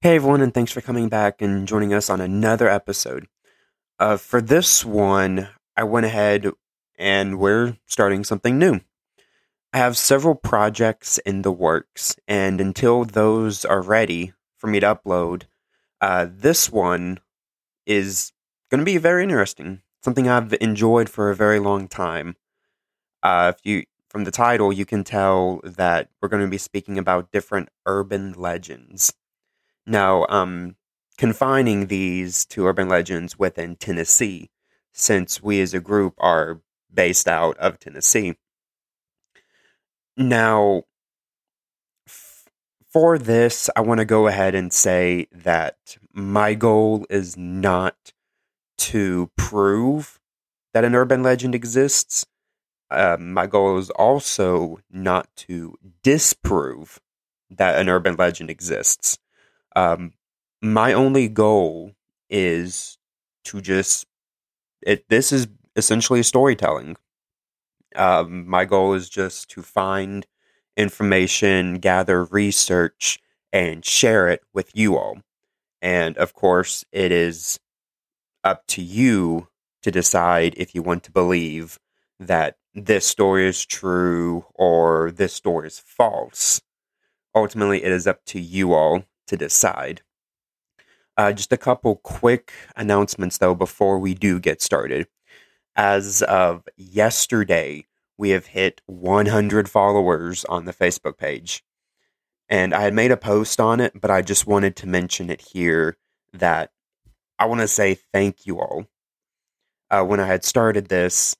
Hey everyone, and thanks for coming back and joining us on another episode. Uh, for this one, I went ahead and we're starting something new. I have several projects in the works, and until those are ready for me to upload, uh, this one is going to be very interesting. Something I've enjoyed for a very long time. Uh, if you from the title, you can tell that we're going to be speaking about different urban legends. Now, um, confining these to urban legends within Tennessee, since we as a group are based out of Tennessee. Now, f- for this, I want to go ahead and say that my goal is not to prove that an urban legend exists. Uh, my goal is also not to disprove that an urban legend exists. Um, my only goal is to just it. This is essentially storytelling. Um, my goal is just to find information, gather research, and share it with you all. And of course, it is up to you to decide if you want to believe that this story is true or this story is false. Ultimately, it is up to you all to decide. Uh, just a couple quick announcements, though, before we do get started. As of yesterday, we have hit 100 followers on the Facebook page. And I had made a post on it, but I just wanted to mention it here that I want to say thank you all. Uh, when I had started this,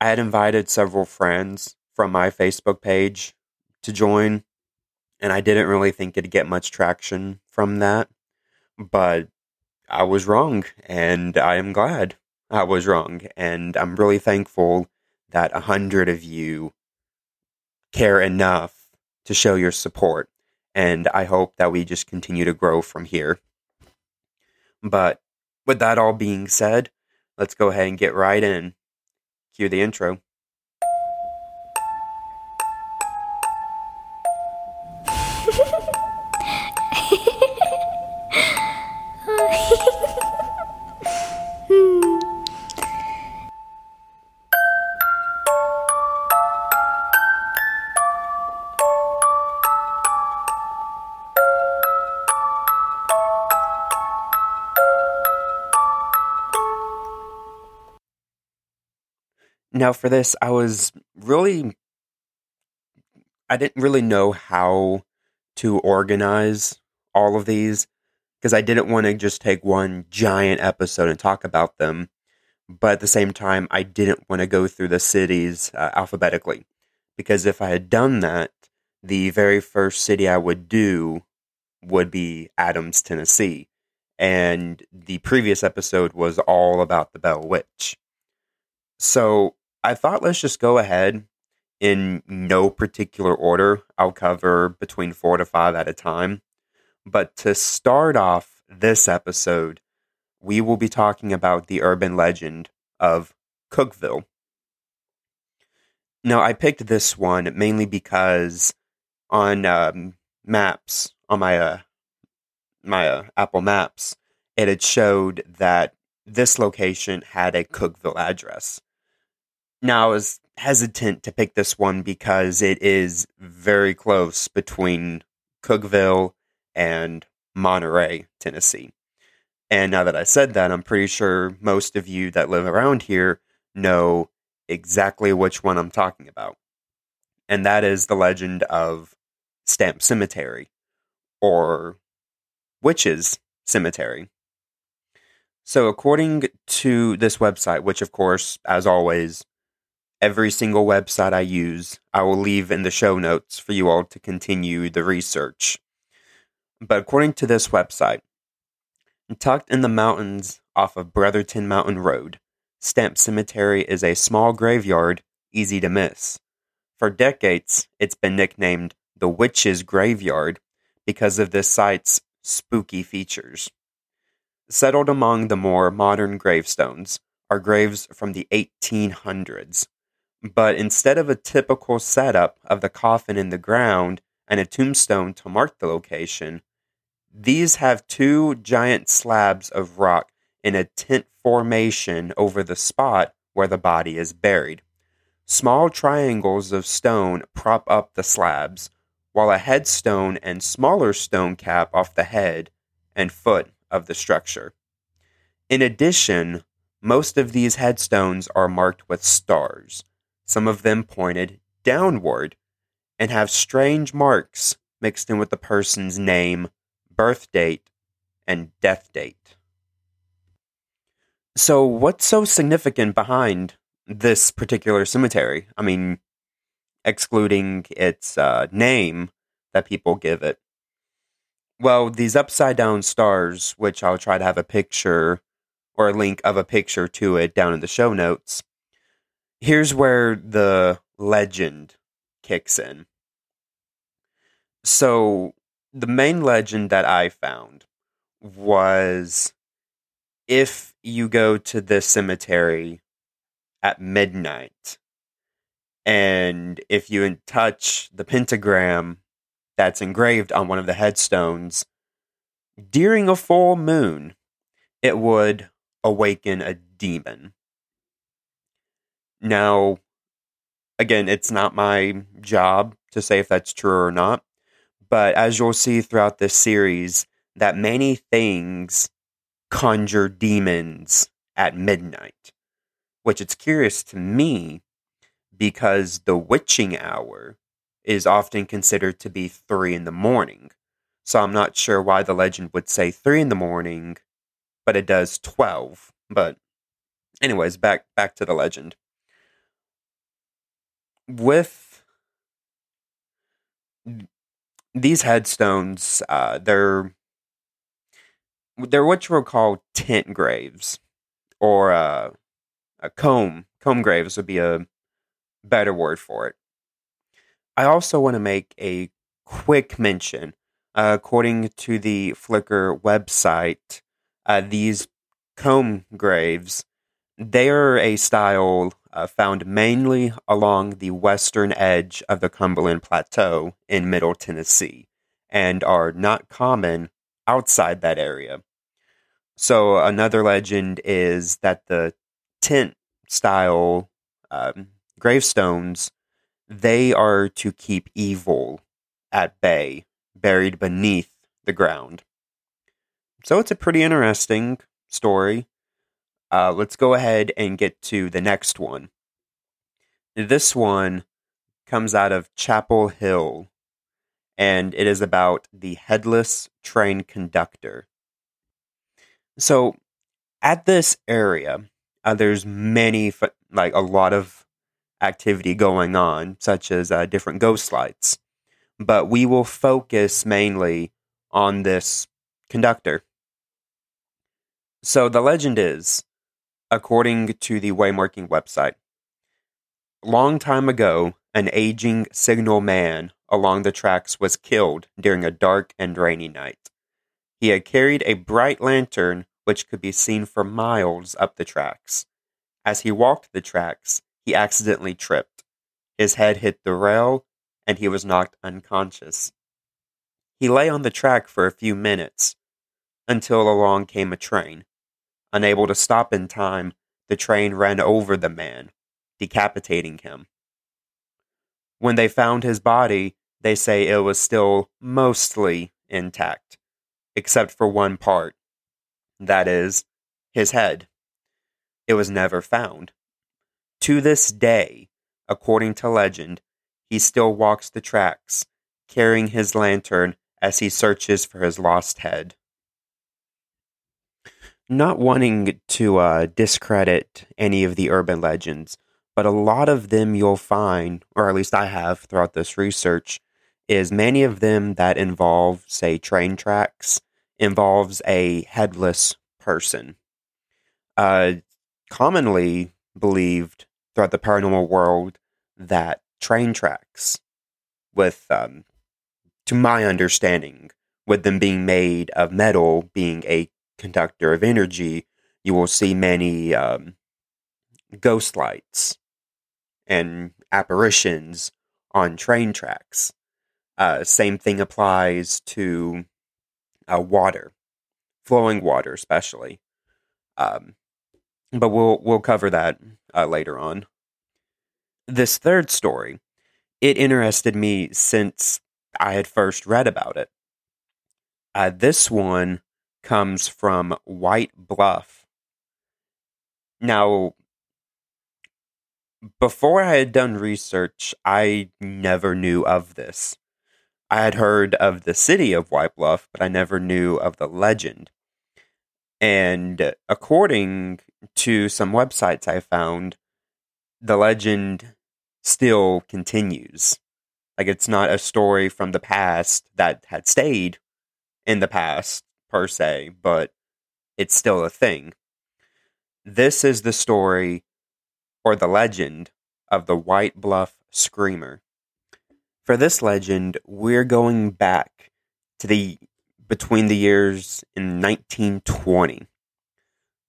I had invited several friends from my Facebook page to join, and I didn't really think it'd get much traction from that. But I was wrong, and I am glad I was wrong. And I'm really thankful that a hundred of you care enough to show your support. And I hope that we just continue to grow from here. But with that all being said, let's go ahead and get right in. Cue the intro. Now, for this, I was really, I didn't really know how to organize all of these because I didn't want to just take one giant episode and talk about them. But at the same time, I didn't want to go through the cities uh, alphabetically because if I had done that, the very first city I would do would be Adams, Tennessee. And the previous episode was all about the Bell Witch. So I thought let's just go ahead in no particular order. I'll cover between four to five at a time. But to start off this episode, we will be talking about the urban legend of Cookeville. Now, I picked this one mainly because on um, maps, on my uh, my uh, Apple Maps, it had showed that this location had a Cookeville address. Now, I was hesitant to pick this one because it is very close between Cookeville and Monterey, Tennessee. And now that I said that, I'm pretty sure most of you that live around here know exactly which one I'm talking about. And that is the legend of Stamp Cemetery or Witches Cemetery. So, according to this website, which of course, as always, every single website I use, I will leave in the show notes for you all to continue the research. But according to this website, tucked in the mountains off of Brotherton Mountain Road, Stamp Cemetery is a small graveyard easy to miss. For decades, it's been nicknamed the Witch's Graveyard because of this site's spooky features. Settled among the more modern gravestones are graves from the 1800s, but instead of a typical setup of the coffin in the ground and a tombstone to mark the location, These have two giant slabs of rock in a tent formation over the spot where the body is buried. Small triangles of stone prop up the slabs, while a headstone and smaller stone cap off the head and foot of the structure. In addition, most of these headstones are marked with stars, some of them pointed downward, and have strange marks mixed in with the person's name, birth date, and death date. So, what's so significant behind this particular cemetery? I mean, excluding its uh, name that people give it. Well, these upside down stars, which I'll try to have a picture or a link of a picture to it down in the show notes, here's where the legend kicks in. So, the main legend that I found was if you go to this cemetery at midnight and if you touch the pentagram that's engraved on one of the headstones during a full moon, it would awaken a demon. Now, again, it's not my job to say if that's true or not, but as you'll see throughout this series, that many things conjure demons at midnight, which it's curious to me because the witching hour is often considered to be three in the morning. So I'm not sure why the legend would say three in the morning, but it does 12. But anyways, back back to the legend. With these headstones, uh, they're they're what you would call tent graves, or uh, a comb comb graves would be a better word for it. I also want to make a quick mention. Uh, according to the Flickr website, uh, these comb graves they are a style uh, found mainly along the western edge of the Cumberland Plateau in Middle Tennessee and are not common outside that area. So, another legend is that the tent style um, gravestones they are to keep evil at bay, buried beneath the ground. So it's a pretty interesting story. Uh, let's go ahead and get to the next one. This one comes out of Chapel Hill, and it is about the headless train conductor. So, at this area, uh, there's many, like a lot of activity going on, such as uh, different ghost lights. But we will focus mainly on this conductor. So the legend is, according to the waymarking website, long time ago, an aging signal man along the tracks was killed during a dark and rainy night. He had carried a bright lantern which could be seen for miles up the tracks. As he walked the tracks, he accidentally tripped. His head hit the rail, and he was knocked unconscious. He lay on the track for a few minutes until along came a train. Unable to stop in time, the train ran over the man, decapitating him. When they found his body, they say it was still mostly intact, except for one part that is, his head. It was never found. To this day, according to legend, he still walks the tracks, carrying his lantern as he searches for his lost head. Not wanting to uh, discredit any of the urban legends, but a lot of them you'll find, or at least I have throughout this research, is many of them that involve, say, train tracks, involves a headless person. Uh, commonly believed throughout the paranormal world that train tracks, with, um, to my understanding, with them being made of metal, being a conductor of energy, you will see many um, ghost lights and apparitions on train tracks. Uh, same thing applies to uh, water, flowing water, especially. Um, but we'll we'll cover that uh, later on. This third story, it interested me since I had first read about it. Uh, this one comes from White Bluff. Now, before I had done research, I never knew of this. I had heard of the city of White Bluff, but I never knew of the legend. And according to some websites I found, the legend still continues. Like it's not a story from the past that had stayed in the past, per se, but it's still a thing. This is the story or the legend of the White Bluff Screamer. For this legend, we're going back to the between the years in 1920.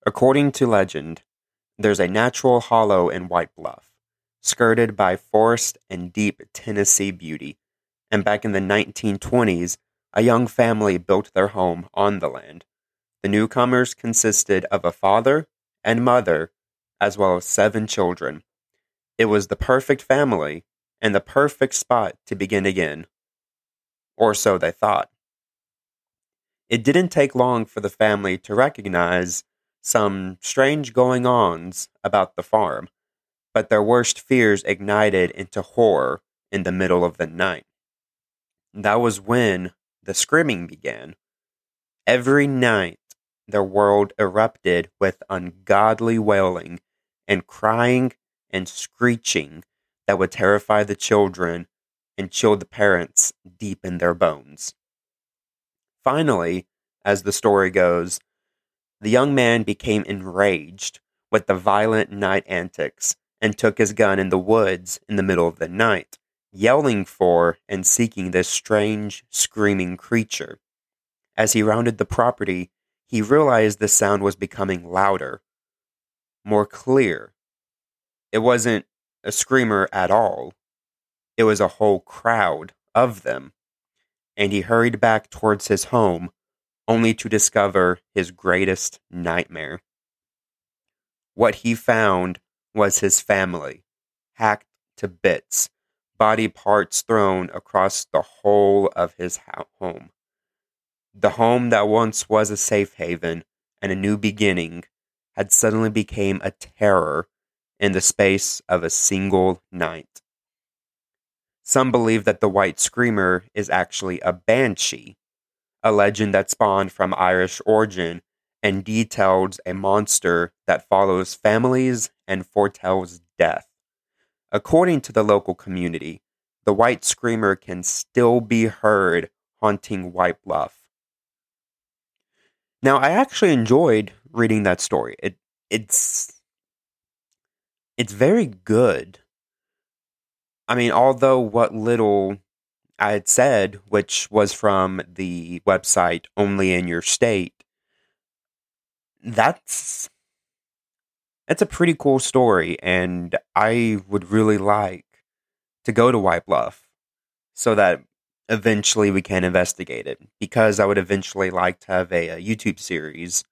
According to legend, there's a natural hollow in White Bluff, skirted by forest and deep Tennessee beauty. And back in the 1920s, a young family built their home on the land. The newcomers consisted of a father and mother, as well as seven children. It was the perfect family and the perfect spot to begin again. Or so they thought. It didn't take long for the family to recognize some strange going ons about the farm, but their worst fears ignited into horror in the middle of the night. That was when the screaming began. Every night, the world erupted with ungodly wailing and crying and screeching that would terrify the children and chill the parents deep in their bones. Finally, as the story goes, the young man became enraged with the violent night antics and took his gun in the woods in the middle of the night yelling for and seeking this strange, screaming creature. As he rounded the property, he realized the sound was becoming louder, more clear. It wasn't a screamer at all, it was a whole crowd of them. And he hurried back towards his home, only to discover his greatest nightmare. What he found was his family, hacked to bits body parts thrown across the whole of his home. The home that once was a safe haven and a new beginning had suddenly become a terror in the space of a single night. Some believe that the White Screamer is actually a banshee, a legend that spawned from Irish origin and details a monster that follows families and foretells death. According to the local community, the white screamer can still be heard haunting White Bluff. Now, I actually enjoyed reading that story. It it's it's very good. I mean, although what little I had said, which was from the website Only in Your State, that's it's a pretty cool story, and I would really like to go to White Bluff so that eventually we can investigate it. Because I would eventually like to have a, a YouTube series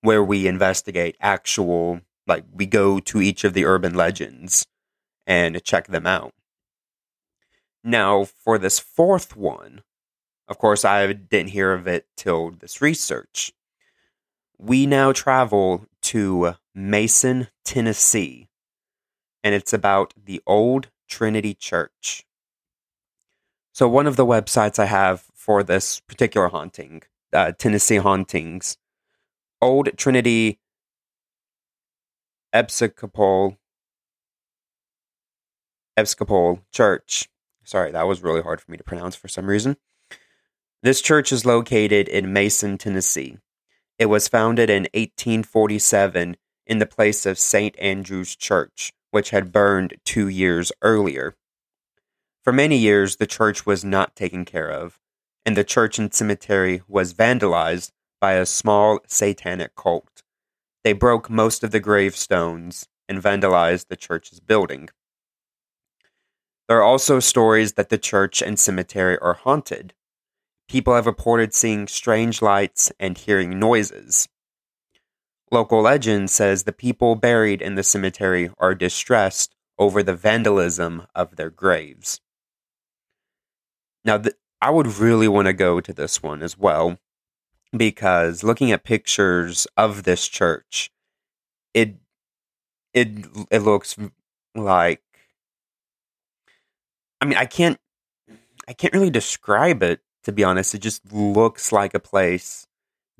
where we investigate actual, like, we go to each of the urban legends and check them out. Now, for this fourth one, of course, I didn't hear of it till this research. We now travel to Mason, Tennessee, and it's about the Old Trinity Church. So, one of the websites I have for this particular haunting, uh, Tennessee Hauntings, Old Trinity Episcopal Episcopal Church. Sorry, that was really hard for me to pronounce for some reason. This church is located in Mason, Tennessee. It was founded in 1847 in the place of St. Andrew's Church, which had burned two years earlier. For many years, the church was not taken care of, and the church and cemetery was vandalized by a small satanic cult. They broke most of the gravestones and vandalized the church's building. There are also stories that the church and cemetery are haunted. people have reported seeing strange lights and hearing noises. Local legend says the people buried in the cemetery are distressed over the vandalism of their graves. Now, th- I would really want to go to this one as well because looking at pictures of this church, it it it looks like I mean, I can't I can't really describe it to be honest. It just looks like a place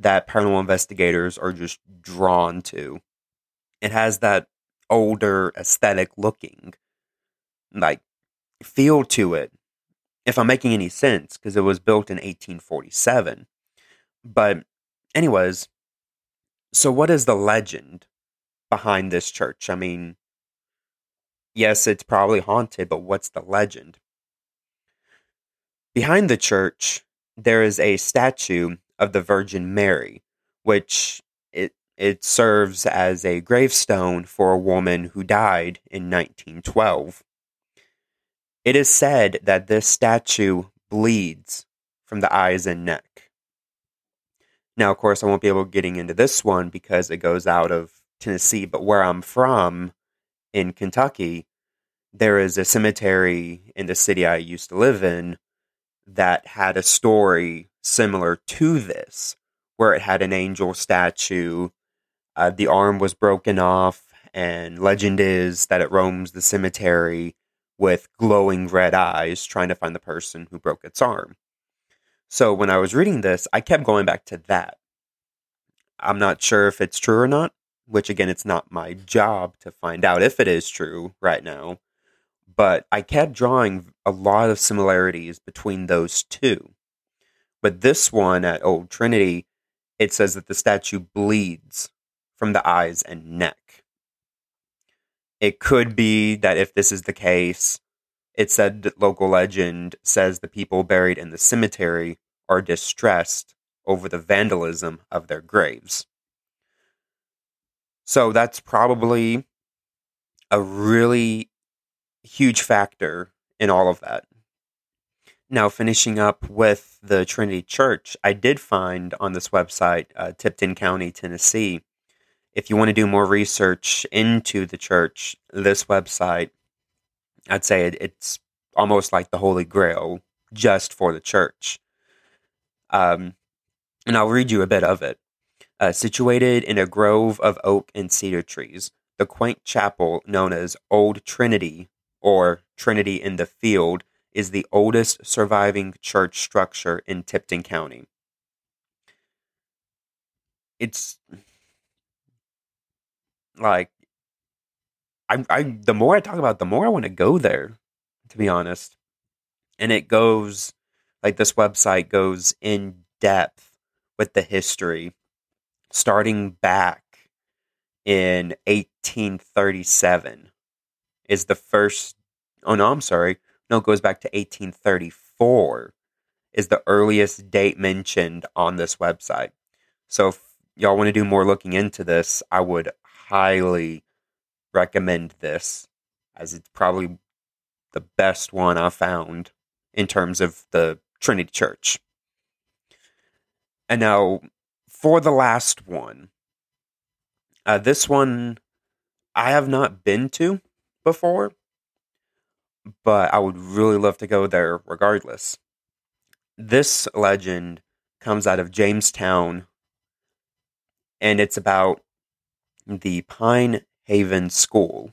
that paranormal investigators are just drawn to. It has that older aesthetic looking like feel to it. If I'm making any sense, because it was built in 1847. But, anyways, so what is the legend behind this church? I mean, yes, it's probably haunted, but what's the legend? Behind the church, there is a statue of the Virgin Mary, which it it serves as a gravestone for a woman who died in 1912. It is said that this statue bleeds from the eyes and neck. Now, of course, I won't be able getting into this one because it goes out of Tennessee, but where I'm from in Kentucky, there is a cemetery in the city I used to live in that had a story similar to this, where it had an angel statue. Uh, the arm was broken off, and legend is that it roams the cemetery with glowing red eyes, trying to find the person who broke its arm. So when I was reading this, I kept going back to that. I'm not sure if it's true or not, which again, it's not my job to find out if it is true right now but I kept drawing a lot of similarities between those two. But this one at Old Trinity, it says that the statue bleeds from the eyes and neck. It could be that if this is the case, it said that local legend says the people buried in the cemetery are distressed over the vandalism of their graves. So that's probably a really huge factor in all of that. Now, finishing up with the Trinity Church, I did find on this website, uh, Tipton County, Tennessee, if you want to do more research into the church, this website, I'd say it, it's almost like the Holy Grail just for the church. Um, and I'll read you a bit of it. Uh, situated in a grove of oak and cedar trees, the quaint chapel known as Old Trinity or Trinity in the Field, is the oldest surviving church structure in Tipton County. It's like I, I the more I talk about, it, the more I want to go there. To be honest, and it goes like this website goes in depth with the history, starting back in 1837 is the first. Oh no, I'm sorry. No, it goes back to 1834 is the earliest date mentioned on this website. So if y'all want to do more looking into this, I would highly recommend this as it's probably the best one I found in terms of the Trinity Church. And now for the last one, uh, this one I have not been to before, but I would really love to go there regardless. This legend comes out of Jamestown, and it's about the Pine Haven School.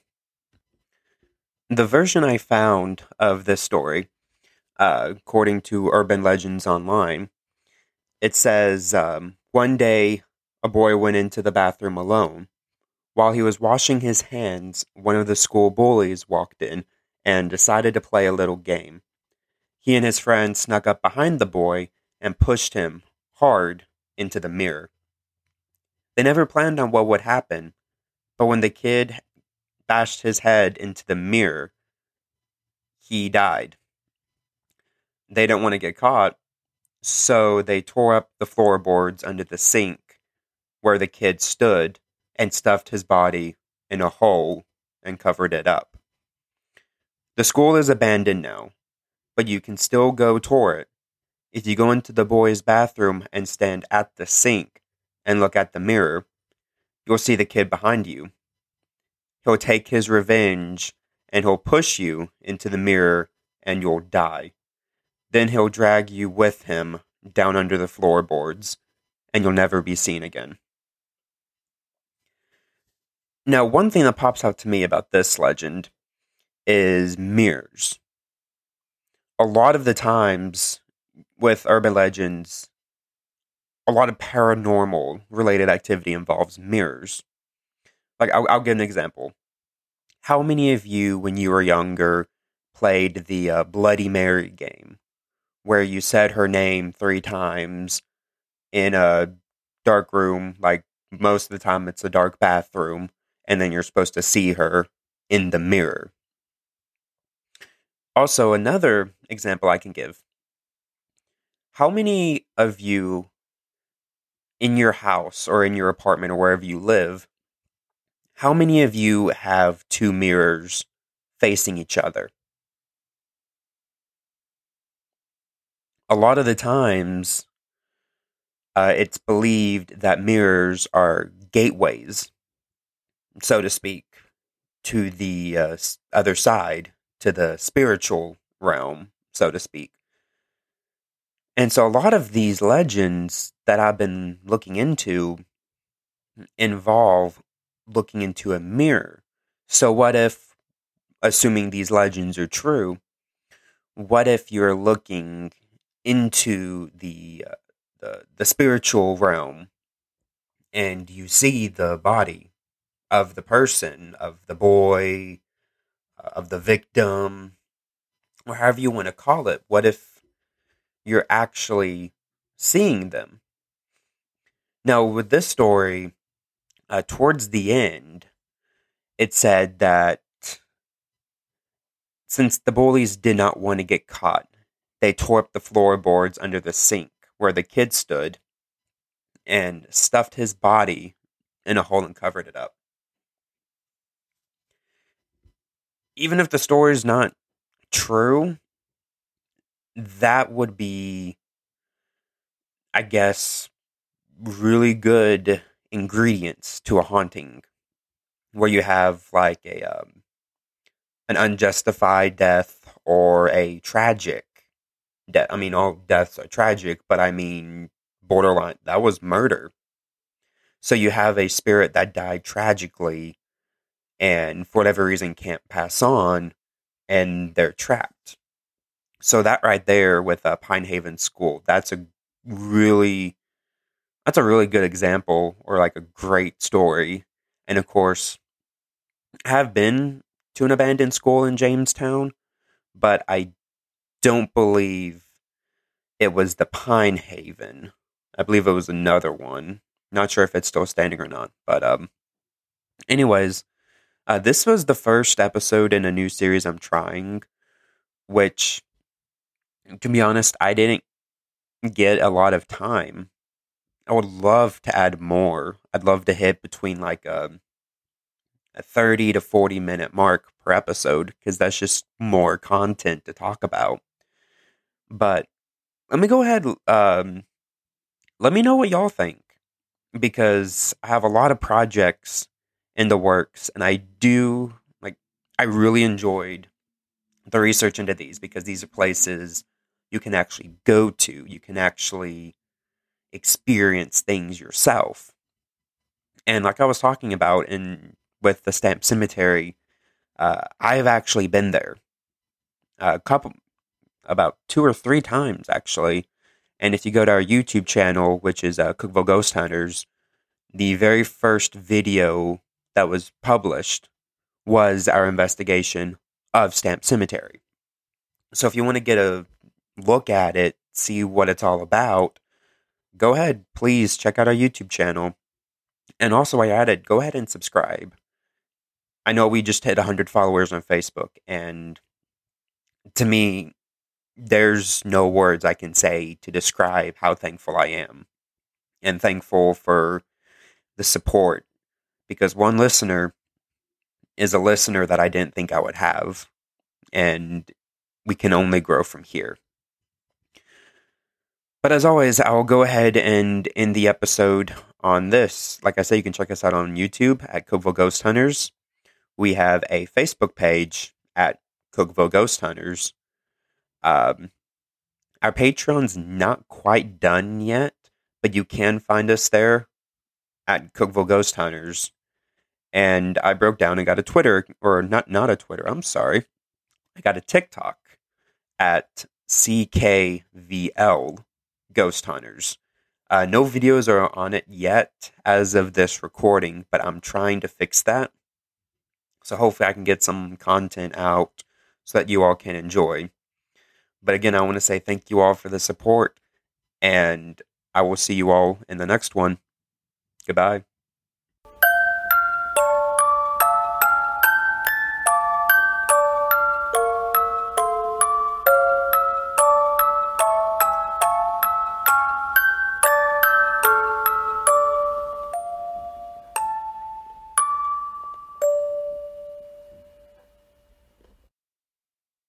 The version I found of this story, uh, according to Urban Legends Online, it says um, one day a boy went into the bathroom alone while he was washing his hands, one of the school bullies walked in and decided to play a little game. He and his friend snuck up behind the boy and pushed him hard into the mirror. They never planned on what would happen, but when the kid bashed his head into the mirror, he died. They don't want to get caught, so they tore up the floorboards under the sink where the kid stood and stuffed his body in a hole and covered it up. The school is abandoned now, but you can still go tour it if you go into the boy's bathroom and stand at the sink and look at the mirror, you'll see the kid behind you. He'll take his revenge and he'll push you into the mirror and you'll die. Then he'll drag you with him down under the floorboards and you'll never be seen again. Now, one thing that pops out to me about this legend is mirrors. A lot of the times with urban legends, a lot of paranormal related activity involves mirrors. Like, I'll, I'll give an example. How many of you, when you were younger, played the uh, Bloody Mary game, where you said her name three times in a dark room? Like, most of the time, it's a dark bathroom, and then you're supposed to see her in the mirror. Also, another example I can give how many of you in your house or in your apartment or wherever you live, how many of you have two mirrors facing each other? A lot of the times, uh, it's believed that mirrors are gateways, so to speak, to the uh, other side, to the spiritual realm, so to speak. And so a lot of these legends that I've been looking into involve looking into a mirror. So what if assuming these legends are true, what if you're looking into the uh, the, the spiritual realm and you see the body of the person, of the boy, of the victim, or however you want to call it? What if you're actually seeing them. Now, with this story, uh, towards the end, it said that since the bullies did not want to get caught, they tore up the floorboards under the sink where the kid stood and stuffed his body in a hole and covered it up. Even if the story is not true, that would be, I guess, really good ingredients to a haunting where you have like a um, an unjustified death or a tragic death. I mean, all deaths are tragic, but I mean, borderline, that was murder. So you have a spirit that died tragically and for whatever reason can't pass on and they're trapped. So that right there with uh, Pine Haven School, that's a really that's a really good example or like a great story. And of course, I have been to an abandoned school in Jamestown, but I don't believe it was the Pine Haven. I believe it was another one. Not sure if it's still standing or not, but um anyways, uh, this was the first episode in a new series I'm trying, which to be honest, I didn't get a lot of time. I would love to add more. I'd love to hit between like a, um, a 30 to 40 minute mark per episode because that's just more content to talk about. But let me go ahead. Um, let me know what y'all think because I have a lot of projects in the works and I do like, I really enjoyed the research into these because these are places you can actually go to. You can actually experience things yourself. And like I was talking about in with the Stamp Cemetery, uh, I have actually been there a couple, about two or three times actually. And if you go to our YouTube channel, which is uh, Cookeville Ghost Hunters, the very first video that was published was our investigation of Stamp Cemetery. So if you want to get a look at it, see what it's all about, go ahead, please check out our YouTube channel. And also, I added, go ahead and subscribe. I know we just hit 100 followers on Facebook, and to me, there's no words I can say to describe how thankful I am and thankful for the support because one listener is a listener that I didn't think I would have, and we can only grow from here. But as always, I'll go ahead and end the episode on this. Like I said, you can check us out on YouTube at Cookeville Ghost Hunters. We have a Facebook page at Cookeville Ghost Hunters. Um, our Patreon's not quite done yet, but you can find us there at Cookeville Ghost Hunters. And I broke down and got a Twitter, or not not a Twitter. I'm sorry, I got a TikTok at CKVL Ghost Hunters. Uh, no videos are on it yet as of this recording, but I'm trying to fix that. So hopefully I can get some content out so that you all can enjoy. But again, I want to say thank you all for the support, and I will see you all in the next one. Goodbye.